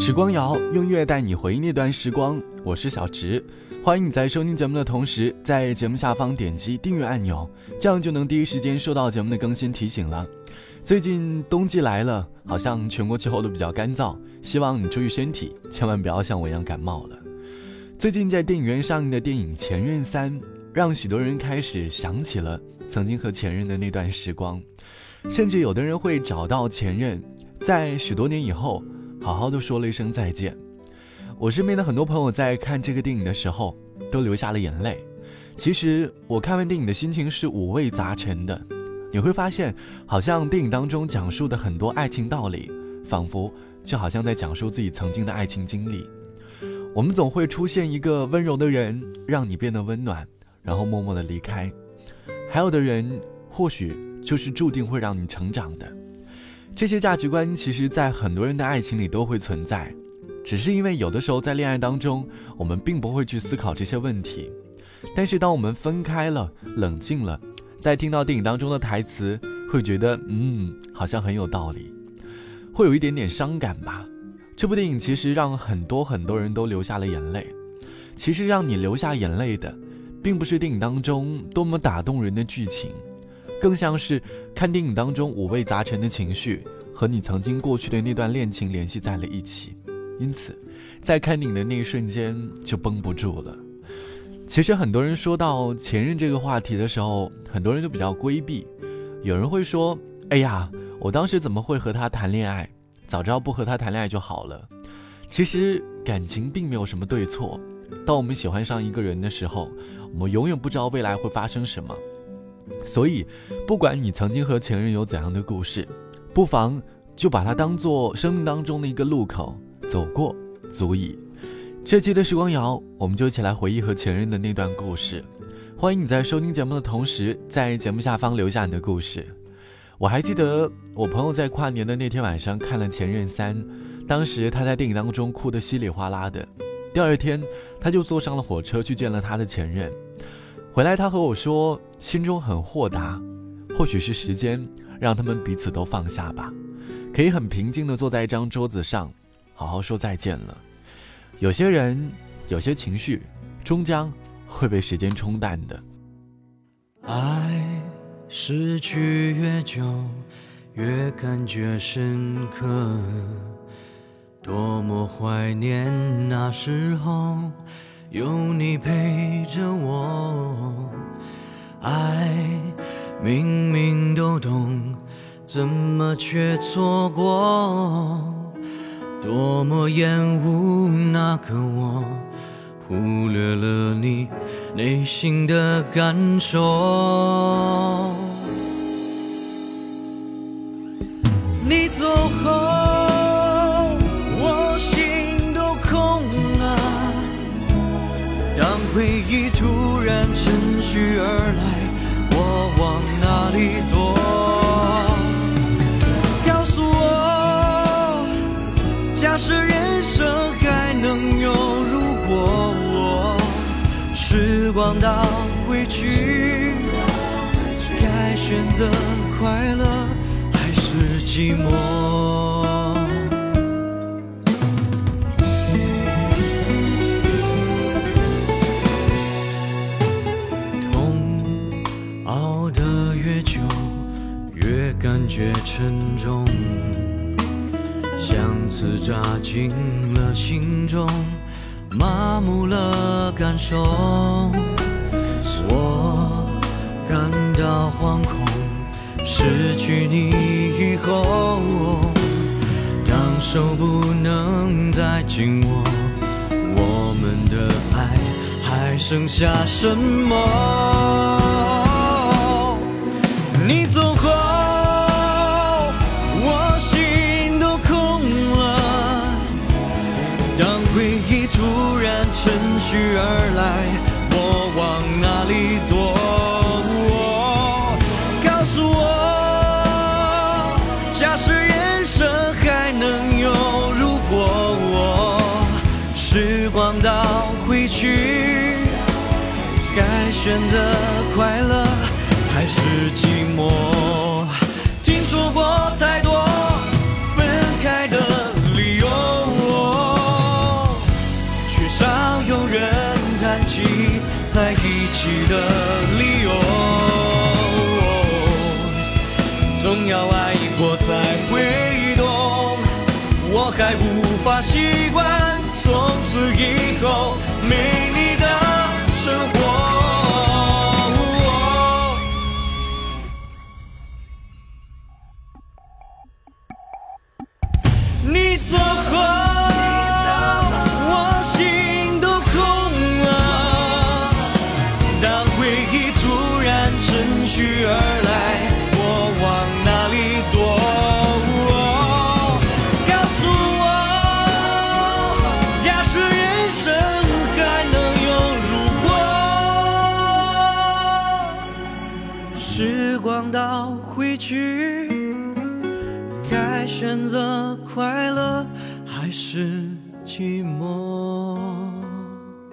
时光谣用乐带你回忆那段时光，我是小植，欢迎你在收听节目的同时，在节目下方点击订阅按钮，这样就能第一时间收到节目的更新提醒了。最近冬季来了，好像全国气候都比较干燥，希望你注意身体，千万不要像我一样感冒了。最近在电影院上映的电影《前任三》，让许多人开始想起了曾经和前任的那段时光，甚至有的人会找到前任，在许多年以后。好好的说了一声再见，我身边的很多朋友在看这个电影的时候都流下了眼泪。其实我看完电影的心情是五味杂陈的。你会发现，好像电影当中讲述的很多爱情道理，仿佛就好像在讲述自己曾经的爱情经历。我们总会出现一个温柔的人，让你变得温暖，然后默默的离开；还有的人，或许就是注定会让你成长的。这些价值观其实，在很多人的爱情里都会存在，只是因为有的时候在恋爱当中，我们并不会去思考这些问题。但是当我们分开了、冷静了，在听到电影当中的台词，会觉得，嗯，好像很有道理，会有一点点伤感吧。这部电影其实让很多很多人都流下了眼泪。其实让你流下眼泪的，并不是电影当中多么打动人的剧情。更像是看电影当中五味杂陈的情绪和你曾经过去的那段恋情联系在了一起，因此，在看电影的那一瞬间就绷不住了。其实很多人说到前任这个话题的时候，很多人都比较规避。有人会说：“哎呀，我当时怎么会和他谈恋爱？早知道不和他谈恋爱就好了。”其实感情并没有什么对错。当我们喜欢上一个人的时候，我们永远不知道未来会发生什么。所以，不管你曾经和前任有怎样的故事，不妨就把它当做生命当中的一个路口，走过足矣。这期的时光谣，我们就一起来回忆和前任的那段故事。欢迎你在收听节目的同时，在节目下方留下你的故事。我还记得我朋友在跨年的那天晚上看了《前任三》，当时他在电影当中哭得稀里哗啦的。第二天，他就坐上了火车去见了他的前任。回来，他和我说，心中很豁达，或许是时间让他们彼此都放下吧，可以很平静地坐在一张桌子上，好好说再见了。有些人，有些情绪，终将会被时间冲淡的。爱失去越久，越感觉深刻，多么怀念那时候。有你陪着我，爱明明都懂，怎么却错过？多么厌恶那个我，忽略了你内心的感受。回忆突然趁虚而来，我往哪里躲？告诉我，假设人生还能有如果，时光倒回去，该选择快乐还是寂寞？觉沉重，相思扎进了心中，麻木了感受。我感到惶恐，失去你以后，当手不能再紧握，我们的爱还剩下什么？你走后。当回忆突然乘虚而来，我往哪里躲？告诉我，假设人生还能有如果，时光倒回去，该选择快乐还是寂寞？听说过太多在一起的理由。总要爱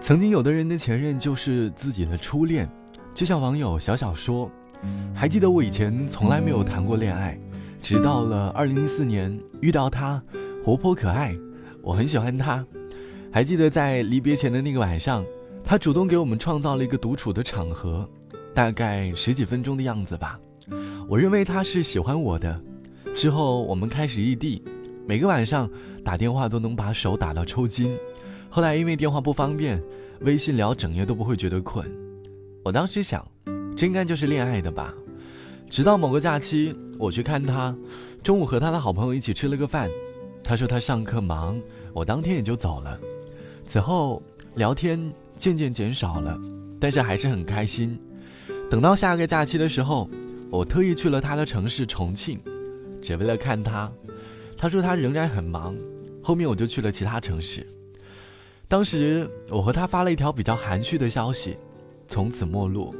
曾经有的人的前任就是自己的初恋，就像网友小小说，还记得我以前从来没有谈过恋爱，直到了二零一四年遇到他，活泼可爱，我很喜欢他。还记得在离别前的那个晚上，他主动给我们创造了一个独处的场合，大概十几分钟的样子吧。我认为他是喜欢我的。之后我们开始异地，每个晚上打电话都能把手打到抽筋。后来因为电话不方便，微信聊整夜都不会觉得困。我当时想，这应该就是恋爱的吧。直到某个假期，我去看他，中午和他的好朋友一起吃了个饭。他说他上课忙，我当天也就走了。此后聊天渐渐减少了，但是还是很开心。等到下个假期的时候，我特意去了他的城市重庆。只为了看他，他说他仍然很忙。后面我就去了其他城市。当时我和他发了一条比较含蓄的消息，从此陌路。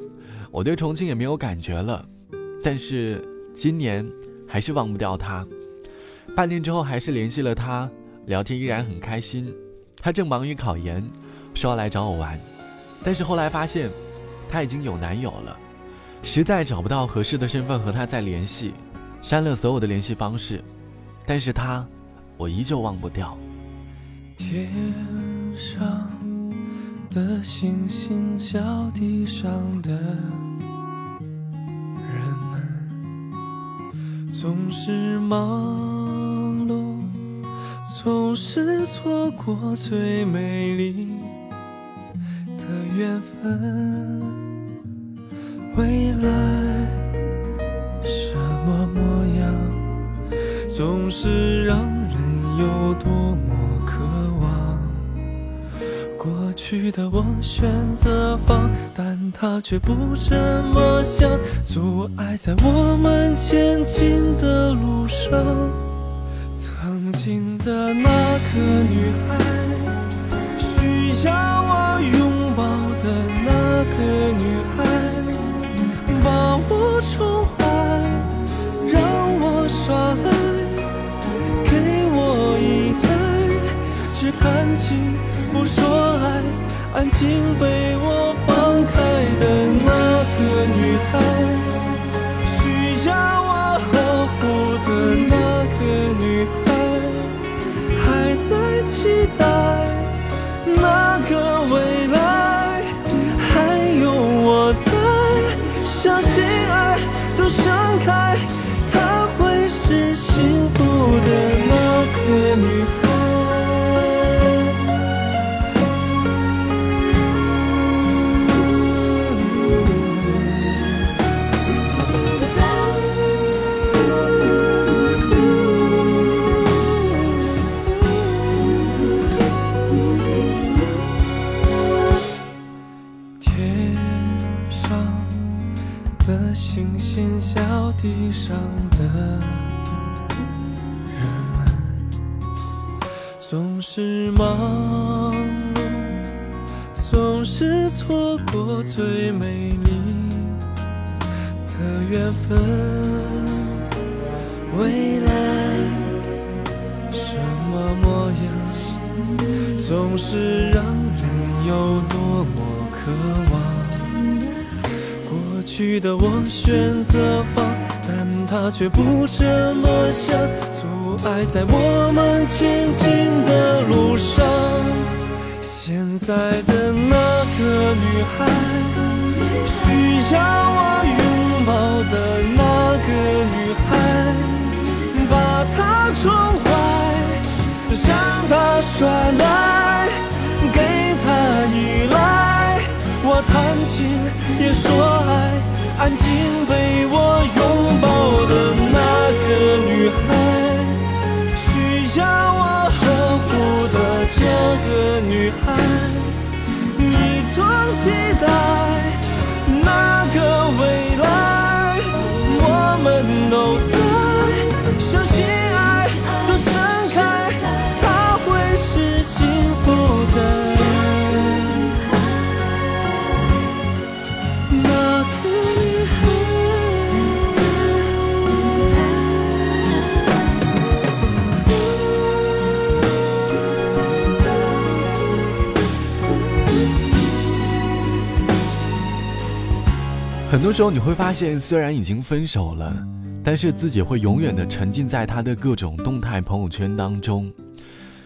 我对重庆也没有感觉了，但是今年还是忘不掉他。半年之后还是联系了他，聊天依然很开心。他正忙于考研，说要来找我玩，但是后来发现他已经有男友了，实在找不到合适的身份和他再联系。删了所有的联系方式，但是他，我依旧忘不掉。天上的星星笑地上的人们，总是忙碌，总是错过最美丽的缘分，未来什。么模样，总是让人有多去的我选择放，但他却不这么想，阻碍在我们前进的路上。曾经的那个女孩，需要我拥抱的那个女孩，把我宠坏。让我耍赖，给我依赖，只谈情不说爱，安静被我错过最美丽的缘分。未来什么模样，总是让人有多么渴望。过去的我选择放，但他却不这么想。阻碍在我们前进的路上，现在的那个女，需要我拥抱的那个女孩，把她宠坏，让她耍赖，给她依赖。我弹琴也说爱，安静被我拥抱的那个女孩，需要我呵护的这个女孩，待。多时候你会发现，虽然已经分手了，但是自己会永远的沉浸在他的各种动态朋友圈当中。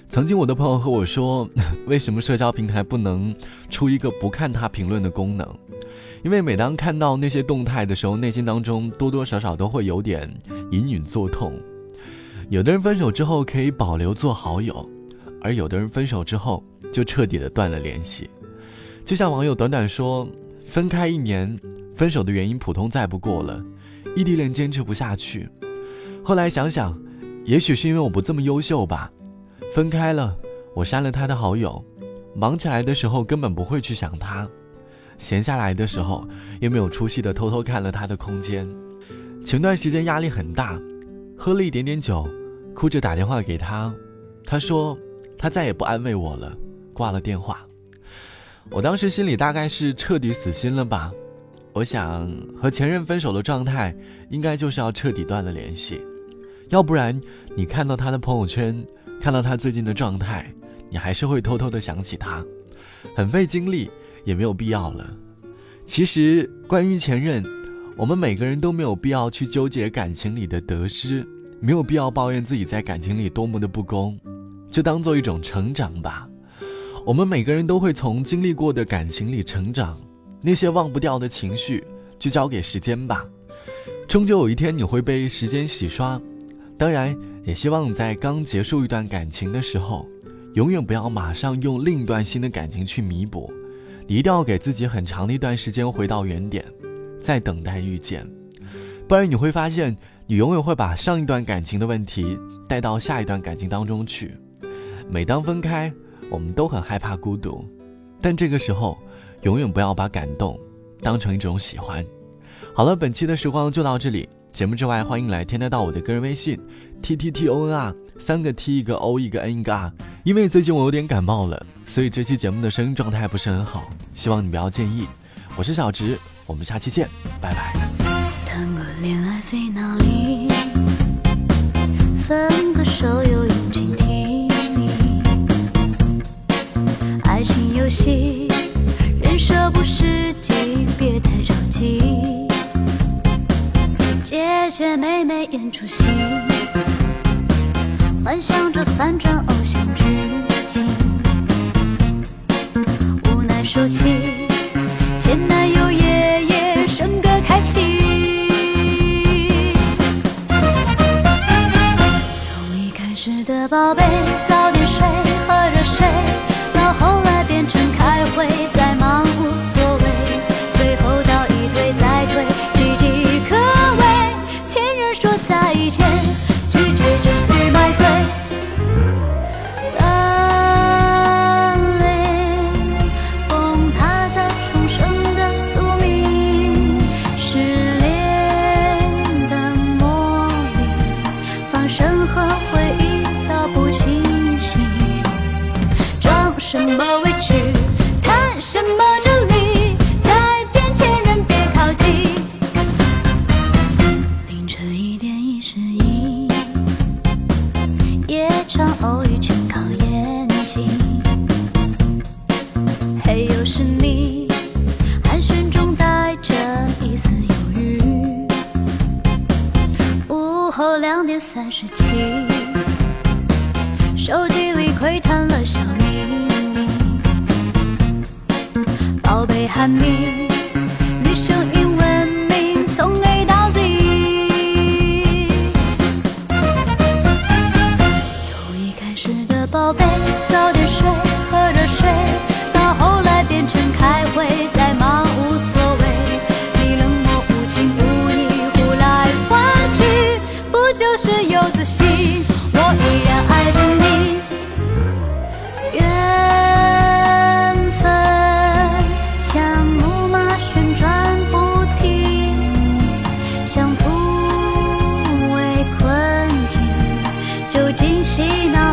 曾经我的朋友和我说，为什么社交平台不能出一个不看他评论的功能？因为每当看到那些动态的时候，内心当中多多少少都会有点隐隐作痛。有的人分手之后可以保留做好友，而有的人分手之后就彻底的断了联系。就像网友短短说，分开一年。分手的原因普通再不过了，异地恋坚持不下去。后来想想，也许是因为我不这么优秀吧。分开了，我删了他的好友，忙起来的时候根本不会去想他，闲下来的时候又没有出息的偷偷看了他的空间。前段时间压力很大，喝了一点点酒，哭着打电话给他，他说他再也不安慰我了，挂了电话。我当时心里大概是彻底死心了吧。我想和前任分手的状态，应该就是要彻底断了联系，要不然你看到他的朋友圈，看到他最近的状态，你还是会偷偷的想起他，很费精力，也没有必要了。其实关于前任，我们每个人都没有必要去纠结感情里的得失，没有必要抱怨自己在感情里多么的不公，就当做一种成长吧。我们每个人都会从经历过的感情里成长。那些忘不掉的情绪，就交给时间吧，终究有一天你会被时间洗刷。当然，也希望在刚结束一段感情的时候，永远不要马上用另一段新的感情去弥补，你一定要给自己很长的一段时间回到原点，再等待遇见。不然你会发现，你永远会把上一段感情的问题带到下一段感情当中去。每当分开，我们都很害怕孤独，但这个时候。永远不要把感动当成一种喜欢。好了，本期的时光就到这里。节目之外，欢迎来添加到我的个人微信，t t t o n r，三个 t 一个 o 一个 n 一个 r。因为最近我有点感冒了，所以这期节目的声音状态不是很好，希望你不要介意。我是小直，我们下期见，拜拜。谈过恋爱费脑力，分个手又用尽戏。人设不实际，别太着急。姐姐妹妹演出戏，幻想着反转偶像剧情。无奈收起，前男友夜夜笙歌开心。从一开始的宝贝，宝贝，早点睡，喝热水，到后来变成开会，再忙无所谓。你冷漠无情，无义呼来唤去，不就是有自信？我依然爱着你。缘分像木马旋转不停，像突围困境，究精洗脑。